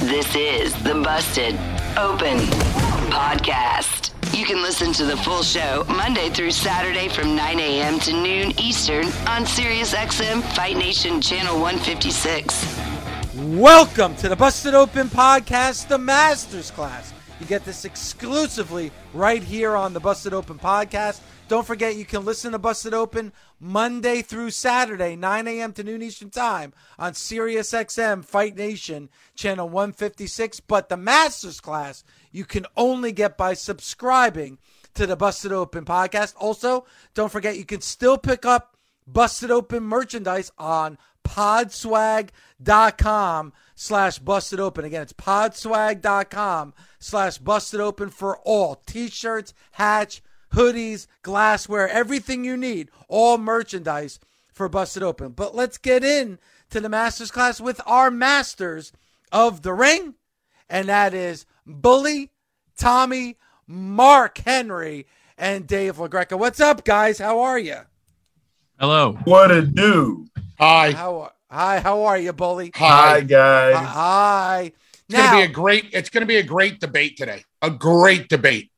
This is the Busted Open Podcast. You can listen to the full show Monday through Saturday from 9 a.m. to noon Eastern on SiriusXM Fight Nation Channel 156. Welcome to the Busted Open Podcast, the Masters Class. You get this exclusively right here on the Busted Open Podcast. Don't forget you can listen to Busted Open Monday through Saturday, 9 a.m. to noon Eastern Time on SiriusXM Fight Nation Channel 156. But the Masters Class you can only get by subscribing to the Busted Open podcast. Also, don't forget you can still pick up Busted Open merchandise on podswag.com slash busted open. Again, it's podswag.com slash busted open for all t-shirts, hats, hoodies, glassware, everything you need, all merchandise for Busted Open. But let's get in to the Masters class with our masters of the ring, and that is Bully, Tommy, Mark Henry, and Dave LaGreca. What's up, guys? How are you? Hello. What a do? Hi. How hi? How are you, Bully? Hi, guys. Hi. It's gonna be a great. It's gonna be a great debate today. A great debate.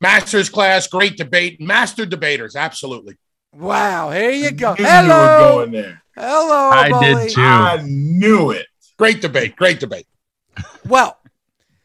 Masters class, great debate. Master debaters, absolutely. Wow. Here you go. Knew Hello. You were going there. Hello. I Bully. did too. I knew it. Great debate. Great debate. Well,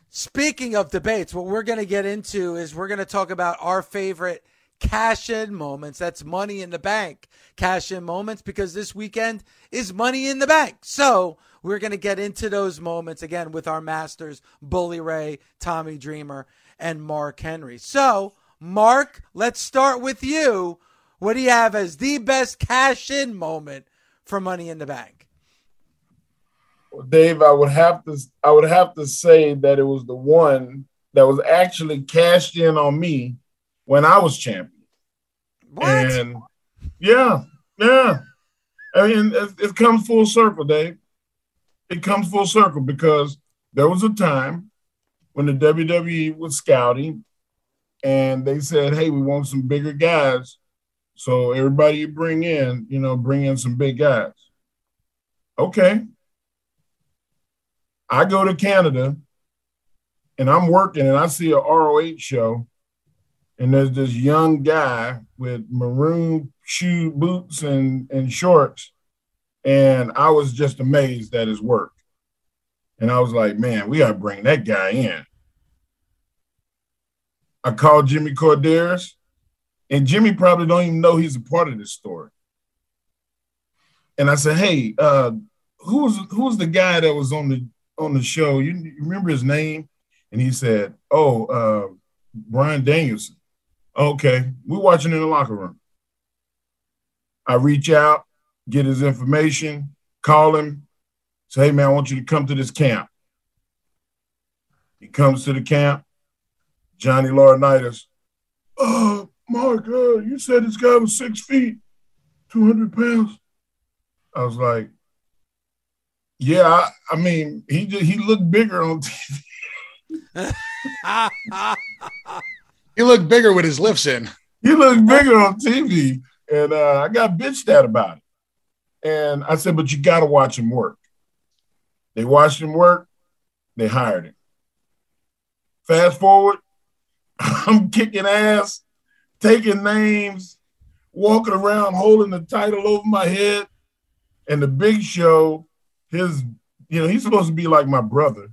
speaking of debates, what we're going to get into is we're going to talk about our favorite cash in moments. That's money in the bank cash in moments because this weekend is money in the bank. So we're going to get into those moments again with our masters, Bully Ray, Tommy Dreamer, and Mark Henry. So, Mark, let's start with you. What do you have as the best cash in moment for money in the bank? Well, Dave, I would have to I would have to say that it was the one that was actually cashed in on me when I was champion. What? And yeah, yeah. I mean, it, it comes full circle, Dave. It comes full circle because there was a time when the WWE was scouting and they said, hey, we want some bigger guys. So everybody you bring in, you know, bring in some big guys. Okay. I go to Canada and I'm working and I see a ROH show and there's this young guy with maroon shoe boots and, and shorts. And I was just amazed at his work. And I was like, man, we got to bring that guy in. I called Jimmy Korderas, and Jimmy probably don't even know he's a part of this story. And I said, hey, uh, who's who's the guy that was on the on the show? You, you remember his name? And he said, oh, uh, Bryan Danielson. Okay, we're watching in the locker room. I reach out, get his information, call him, say, hey man, I want you to come to this camp. He comes to the camp. Johnny Laurinaitis. Oh, Mark, uh, you said this guy was six feet, 200 pounds. I was like, yeah, I, I mean, he just, he looked bigger on TV. He looked bigger with his lifts in. He looked bigger on TV. And uh, I got bitched at about it. And I said, but you got to watch him work. They watched him work. They hired him. Fast forward, I'm kicking ass, taking names, walking around holding the title over my head. And the big show, his you know, he's supposed to be like my brother.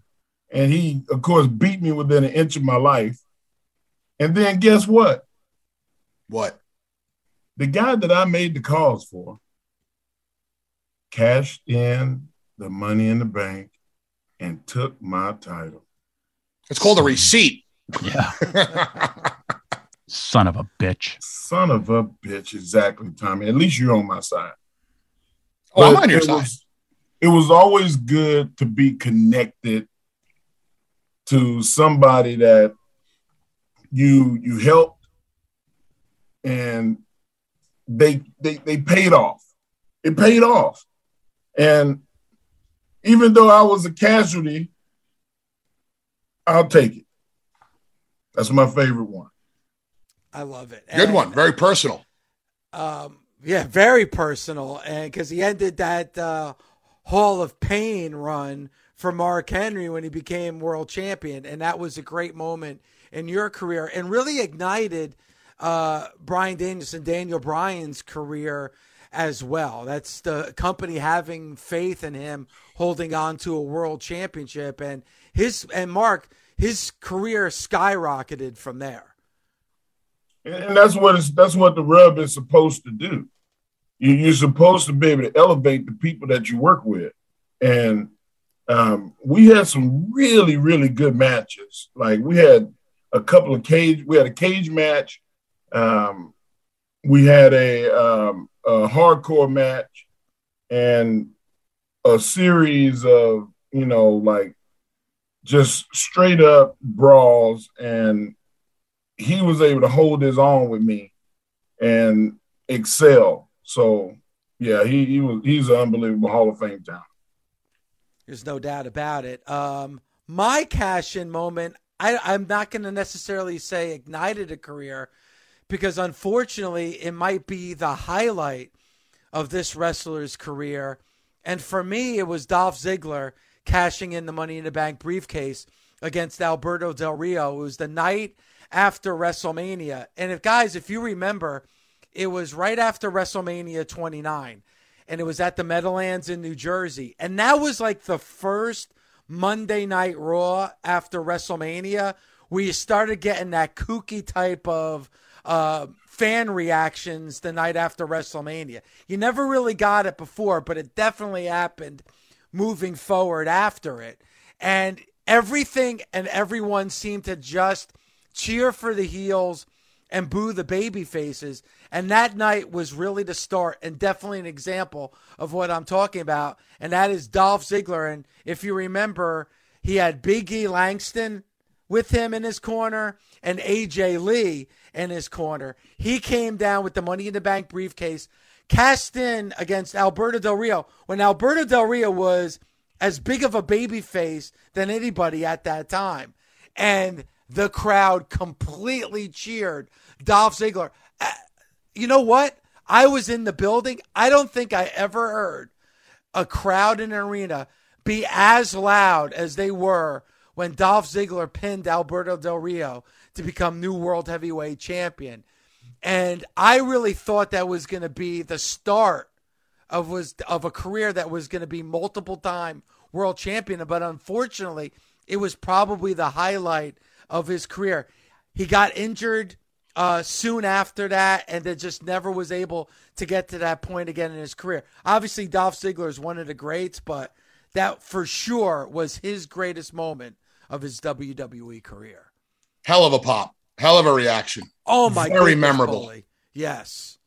And he, of course, beat me within an inch of my life. And then guess what? What? The guy that I made the calls for cashed in the money in the bank and took my title. It's called a receipt. Yeah. Son of a bitch. Son of a bitch. Exactly, Tommy. At least you're on my side. Oh, I'm on your it side. was- it was always good to be connected to somebody that you you helped and they they they paid off. It paid off. And even though I was a casualty, I'll take it. That's my favorite one. I love it. Good And, one. Very personal. Um, yeah, very personal, and because he ended that uh, Hall of Pain run for Mark Henry when he became world champion, and that was a great moment in your career, and really ignited uh, Bryan Danielson, Daniel Bryan's career as well. That's the company having faith in him, holding on to a world championship, and his and Mark, his career skyrocketed from there. And, that's what that's what the rub is supposed to do. You, you're supposed to be able to elevate the people that you work with. And um, we had some really, really good matches. Like we had a couple of cage, we had a cage match. Um, we had a, um, a hardcore match and a series of, you know, like just straight up brawls. And he was able to hold his own with me and excel. So yeah, he, he was he's an unbelievable Hall of Fame talent. There's no doubt about it. Um, my cash in moment, I, I'm not going to necessarily say ignited a career because unfortunately it might be the highlight of this wrestler's career. And for me, it was Dolph Ziggler cashing in the Money in the Bank briefcase against Alberto Del Rio. It was the night after WrestleMania. And if guys, if you remember, it was right after WrestleMania 29 and it was at the Meadowlands in New Jersey. And that was like the first Monday Night Raw after WrestleMania where you started getting that kooky type of uh, fan reactions the night after WrestleMania. You never really got it before, but it definitely happened moving forward after it. And everything and everyone seemed to just cheer for the heels and boo the baby faces. And that night was really the start and definitely an example of what I'm talking about. And that is Dolph Ziggler. And if you remember, he had Big E Langston with him in his corner and AJ Lee in his corner. He came down with the Money in the Bank briefcase, cast in against Alberto Del Rio when Alberto Del Rio was as big of a baby face than anybody at that time. And the crowd completely cheered Dolph Ziggler. Uh, You know what? I was in the building. I don't think I ever heard a crowd in an arena be as loud as they were when Dolph Ziggler pinned Alberto Del Rio to become new world heavyweight champion. And I really thought that was going to be the start of was of a career that was going to be multiple time world champion, but unfortunately, it was probably the highlight of his career. He got injured uh, soon after that, and then just never was able to get to that point again in his career. Obviously, Dolph Ziggler is one of the greats, but that for sure was his greatest moment of his WWE career. Hell of a pop. Hell of a reaction. Oh my, god. Very goodness, memorable. Bully. Yes,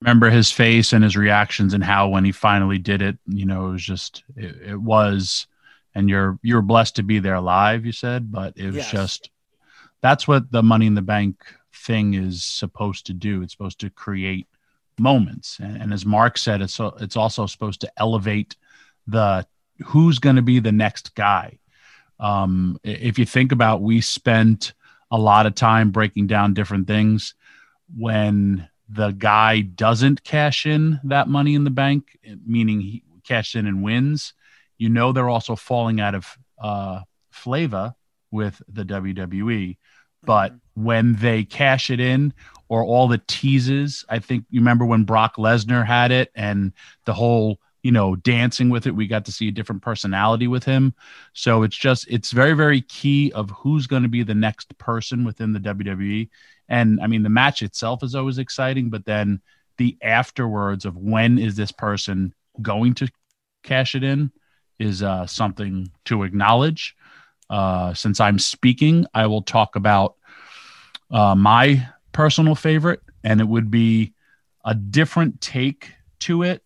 remember his face and his reactions and how when he finally did it you know it was just it, it was and you're you're blessed to be there live you said but it was Yes. just that's what the money in the bank thing is supposed to do it's supposed to create moments and, and as mark said it's so- it's also supposed to elevate the who's going to be the next guy um, if you think about we spent a lot of time breaking down different things when the guy doesn't cash in that money in the bank, meaning he cashed in and wins, you know they're also falling out of uh, flavor with the WWE. But when they cash it in, or all the teases, I think you remember when Brock Lesnar had it and the whole you know, dancing with it. We got to see a different personality with him. So it's just, it's very, very key of who's going to be the next person within the WWE. And I mean, the match itself is always exciting, but then the afterwards of when is this person going to cash it in is uh, something to acknowledge. Uh, since I'm speaking, I will talk about uh, my personal favorite, and it would be a different take to it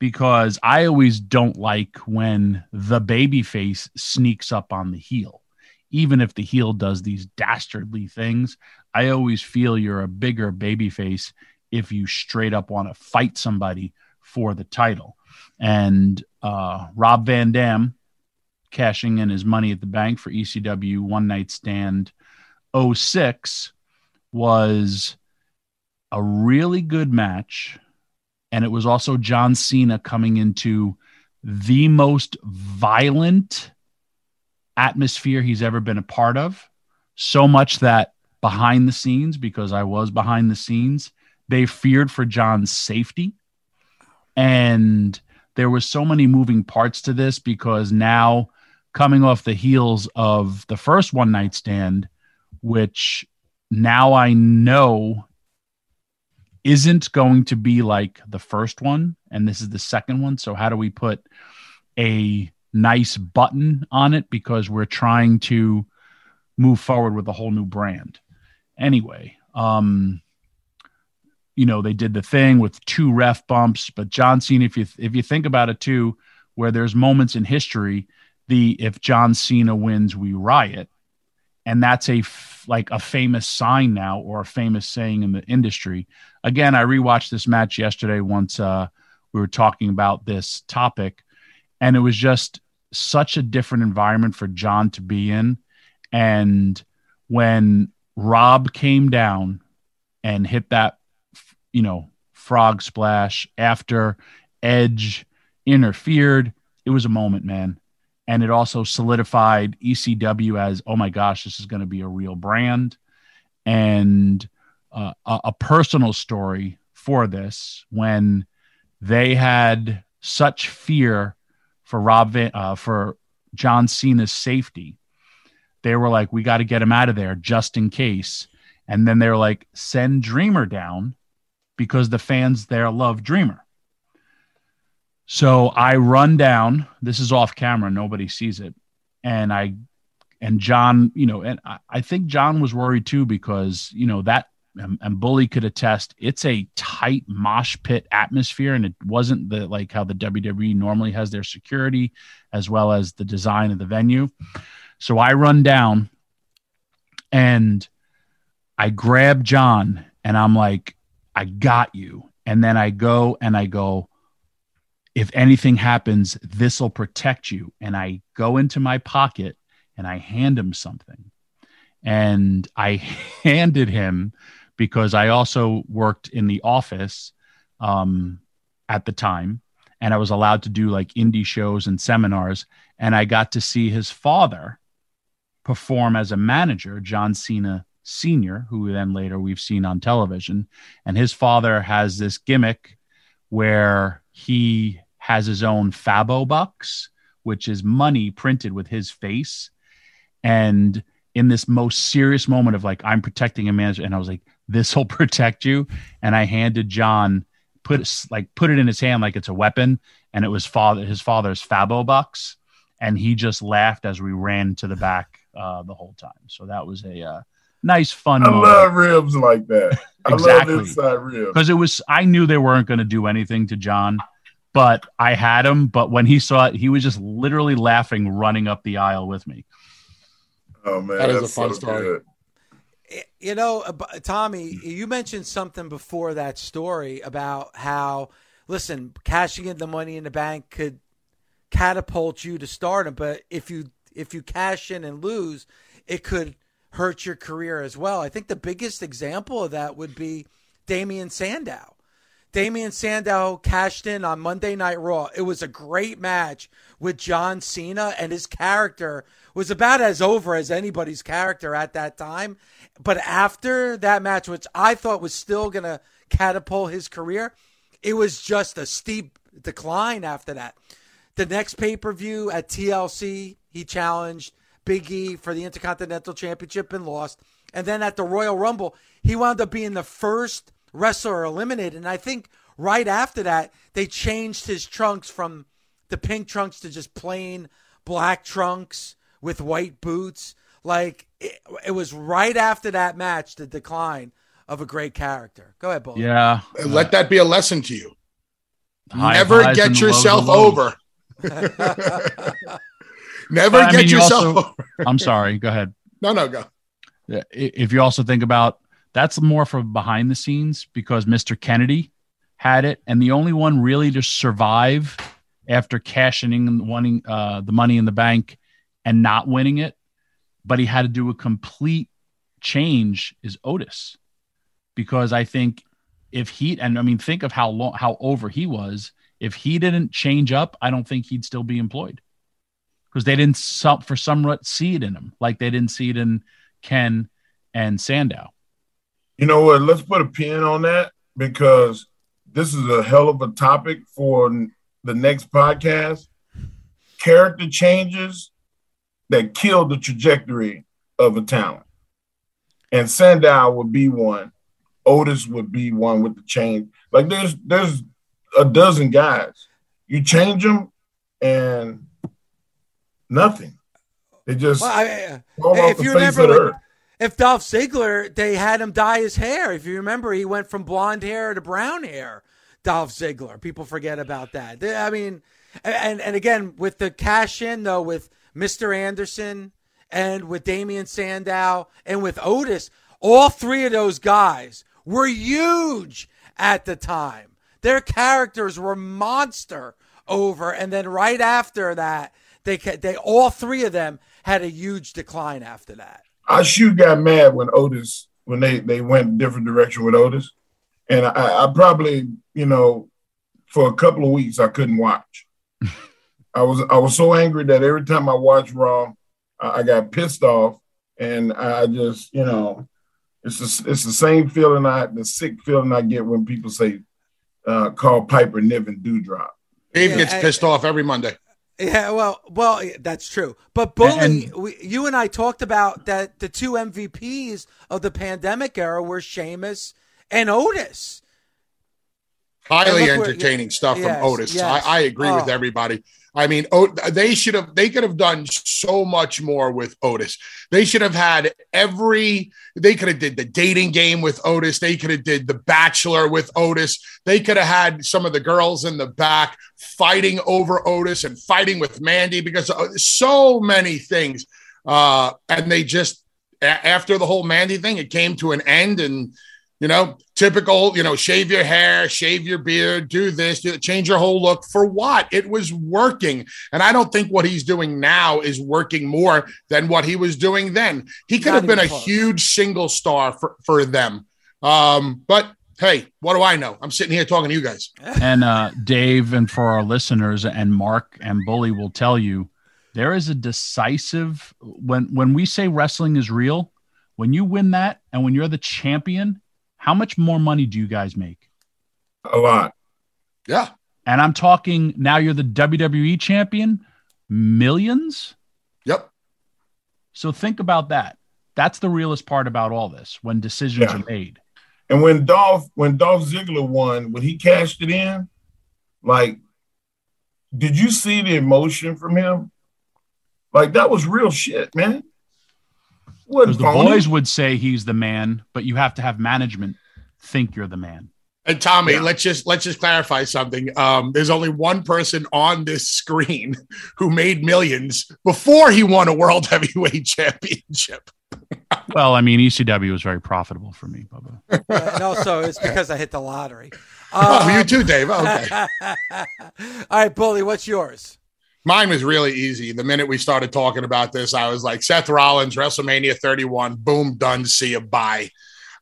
because I always don't like when the baby face sneaks up on the heel. Even if the heel does these dastardly things, I always feel you're a bigger baby face if you straight up want to fight somebody for the title. And uh, Rob Van Dam cashing in his money at the bank for ECW One Night Stand 06 was a really good match. And it was also John Cena coming into the most violent atmosphere he's ever been a part of. So much that behind the scenes, because I was behind the scenes, they feared for John's safety. And there was so many moving parts to this because now coming off the heels of the first one night stand, which now I know isn't going to be like the first one, and this is the second one. So, how do we put a nice button on it? Because we're trying to move forward with a whole new brand. Anyway, um, you know, they did the thing with two ref bumps, but John Cena, if you if you think about it too, where there's moments in history, the if John Cena wins, we riot and that's a f- like a famous sign now or a famous saying in the industry. Again, I rewatched this match yesterday once uh, we were talking about this topic, and it was just such a different environment for John to be in. And when Rob came down and hit that, you know, frog splash after Edge interfered, it was a moment, man and it also solidified ECW as oh my gosh, this is going to be a real brand, and a, a, personal story for this when they had such fear for Rob Van, uh, for John Cena's safety. They were like, we got to get him out of there just in case. And then they were like, send Dreamer down because the fans there love Dreamer. So I run down. This is off camera. Nobody sees it. And I, and John, you know, and I, I think John was worried too because, you know, that, and, and Bully could attest, it's a tight mosh pit atmosphere. And it wasn't the like how the WWE normally has their security as well as the design of the venue. So I run down and I grab John and I'm like, I got you. And then I go and I go, if anything happens, this will protect you. And I go into my pocket and I hand him something. And I handed him because I also worked in the office um, at the time and I was allowed to do like indie shows and seminars. And I got to see his father perform as a manager, John Cena Sr., who then later we've seen on television. And his father has this gimmick where he has his own Fabo bucks, which is money printed with his face. And in this most serious moment of like, I'm protecting a manager, and I was like, this will protect you. And I handed John put like put it in his hand like it's a weapon, and it was father his father's Fabo box, and he just laughed as we ran to the back uh, the whole time. So that was a uh, nice, fun. I moment. love ribs like that. exactly. I love inside ribs because it was. I knew they weren't going to do anything to John, but I had him. But when he saw it, he was just literally laughing, running up the aisle with me. Oh man, that is a fun so story. Good. You know, uh, Tommy, you mentioned something before that story about how, listen, cashing in the money in the bank could catapult you to stardom, but if you if you cash in and lose, it could hurt your career as well. I think the biggest example of that would be Damien Sandow. Damien Sandow cashed in on Monday Night Raw. It was a great match with John Cena, and his character was about as over as anybody's character at that time. But after that match, which I thought was still going to catapult his career, it was just a steep decline after that. The next pay per view at TLC, he challenged Big E for the Intercontinental Championship and lost. And then at the Royal Rumble, he wound up being the first wrestler eliminated. And I think right after that, they changed his trunks from the pink trunks to just plain black trunks with white boots. Like it, it was right after that match, the decline of a great character. Go ahead, Bull. Yeah. Let that be a lesson to you. High Never get yourself lows. over. Never But, I get mean, you yourself also- over. I'm sorry. Go ahead. No, no, go. I- If you also think about that's more from behind the scenes because Mr. Kennedy had it, and the only one really to survive after cashing in winning uh, the money in the bank and not winning it, but he had to do a complete change is Otis, because I think if he and I mean think of how long how over he was. If he didn't change up, I don't think he'd still be employed because they didn't for some rut see it in him like they didn't see it in Ken and Sandow. You know what? Let's put a pin on that because this is a hell of a topic for the next podcast. Character changes that kill the trajectory of a talent. And Sandow would be one. Otis would be one with the change. Like there's there's a dozen guys. You change them and nothing. They just Well, I, fall if off the you face remember, of the like, earth. If Dolph Ziggler, they had him dye his hair. If you remember, he went from blonde hair to brown hair. Dolph Ziggler. People forget about that. I mean, and and again with the cash in though with Mr. Anderson and with Damien Sandow and with Otis, all three of those guys were huge at the time. Their characters were monster over, and then right after that, they they all three of them had a huge decline after that. I shoot got mad when Otis when they they went a different direction with Otis, and I, I probably you know for a couple of weeks I couldn't watch. I was I was so angry that every time I watched Raw, I, I got pissed off, and I just you know it's the, it's the same feeling I the sick feeling I get when people say uh, call Piper Niven Doudrop. Dave Yeah, gets I- pissed off every Monday. Yeah, well, well, that's true. But bully, And- we, you and I talked about that the two MVPs of the pandemic era were Sheamus and Otis. Highly And entertaining stuff yes, from Otis. yes. I, I agree with Oh. everybody. I mean, they should have. They could have done so much more with Otis. They should have had every. They could have did the dating game with Otis. They could have did the Bachelor with Otis. They could have had some of the girls in the back fighting over Otis and fighting with Mandy because uh, so many things. Uh, and they just after the whole Mandy thing, it came to an end and you know, typical, you know, shave your hair, shave your beard, do this, do, change your whole look for what? It was working. And I don't think what he's doing now is working more than what he was doing then. He could Not have been a close. huge single star for, for them. Um, but hey, what do I know? I'm sitting here talking to you guys. and uh, Dave, and for our listeners, and Mark and Bully will tell you there is a decisive when when we say wrestling is real. When you win that, and when you're the champion, how much more money do you guys make? A lot. Yeah. And I'm talking now. You're the WWE champion, millions. Yep. So think about that. That's the realest part about all this when decisions Yeah. are made. And when Dolph when Dolph Ziggler won, when he cashed it in, like, did you see the emotion from him? Like that was real shit, man. Because the boys would say he's the man, but you have to have management think you're the man. And Tommy, Yeah. let's just let's just clarify something. Um, there's only one person on this screen who made millions before he won a world heavyweight championship. Well, I mean, ECW was very profitable for me, Bubba. Uh, and also, it's because I hit the lottery. Oh, you Um, too, Dave. Okay. All right, Bully, what's yours? Mine was really easy. The minute we started talking about this, I was like, Seth Rollins, WrestleMania 31, boom, done. See you. Bye.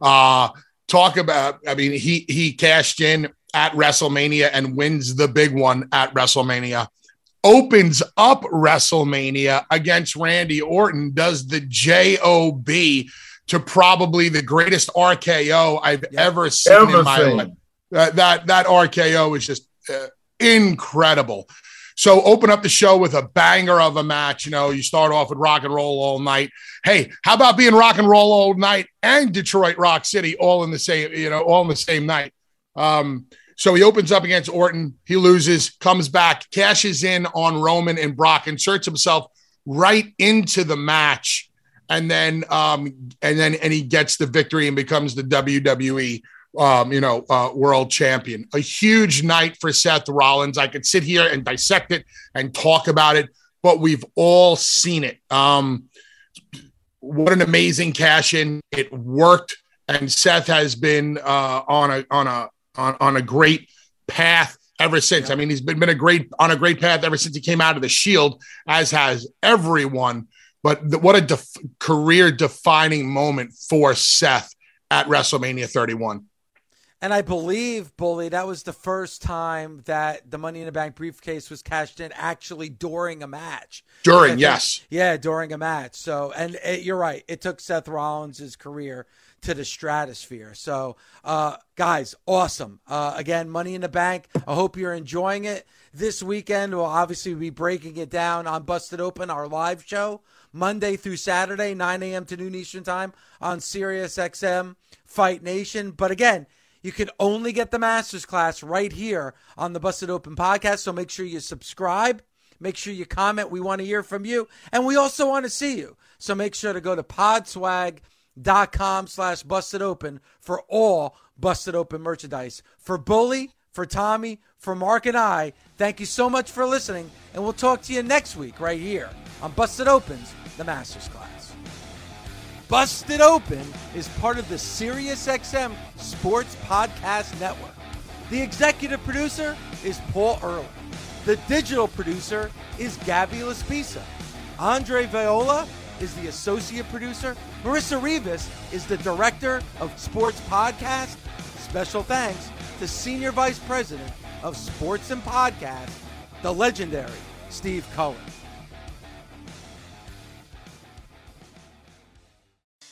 Uh, talk about, I mean, he he cashed in at WrestleMania and wins the big one at WrestleMania. Opens up WrestleMania against Randy Orton, does the JOB to probably the greatest RKO I've Yeah. ever seen Ever in my life. That, that that RKO is just uh, incredible. So open up the show with a banger of a match. You know, you start off with rock and roll all night. Hey, how about being rock and roll all night and Detroit Rock City all in the same, you know, all in the same night? Um, so he opens up against Orton. He loses, comes back, cashes in on Roman and Brock, inserts himself right into the match, and then um, and then and he gets the victory and becomes the WWE um, you know, uh, world champion. A huge night for Seth Rollins. I could sit here and dissect it and talk about it, but we've all seen it. Um, what an amazing cash in! It worked, and Seth has been uh, on a on a on, on a great path ever since. Yeah. I mean, he's been, been a great on a great path ever since he came out of the Shield, as has everyone. But the, what a def- career defining moment for Seth at WrestleMania 31. And I believe, Bully, that was the first time that the Money in the Bank briefcase was cashed in actually during a match. During, think, yes. Yeah, during a match. So, and it, you're right. It took Seth Rollins' career to the stratosphere. So, uh, guys, awesome. Uh, again, Money in the Bank. I hope you're enjoying it. This weekend, we'll obviously be breaking it down on Busted Open, our live show, Monday through Saturday, 9 a.m. to noon Eastern Time on Sirius XM Fight Nation. But again, you can only get the master's class right here on the Busted Open podcast. So make sure you subscribe. Make sure you comment. We want to hear from you. And we also want to see you. So make sure to go to podswag.com slash busted open for all busted open merchandise. For Bully, for Tommy, for Mark and I, thank you so much for listening. And we'll talk to you next week right here on Busted Opens, the Masters Class. Busted Open is part of the SiriusXM Sports Podcast Network. The executive producer is Paul Earle. The digital producer is Gabby Laspisa. Andre Viola is the associate producer. Marissa Rivas is the director of Sports Podcast. Special thanks to Senior Vice President of Sports and Podcast, the legendary Steve Cohen.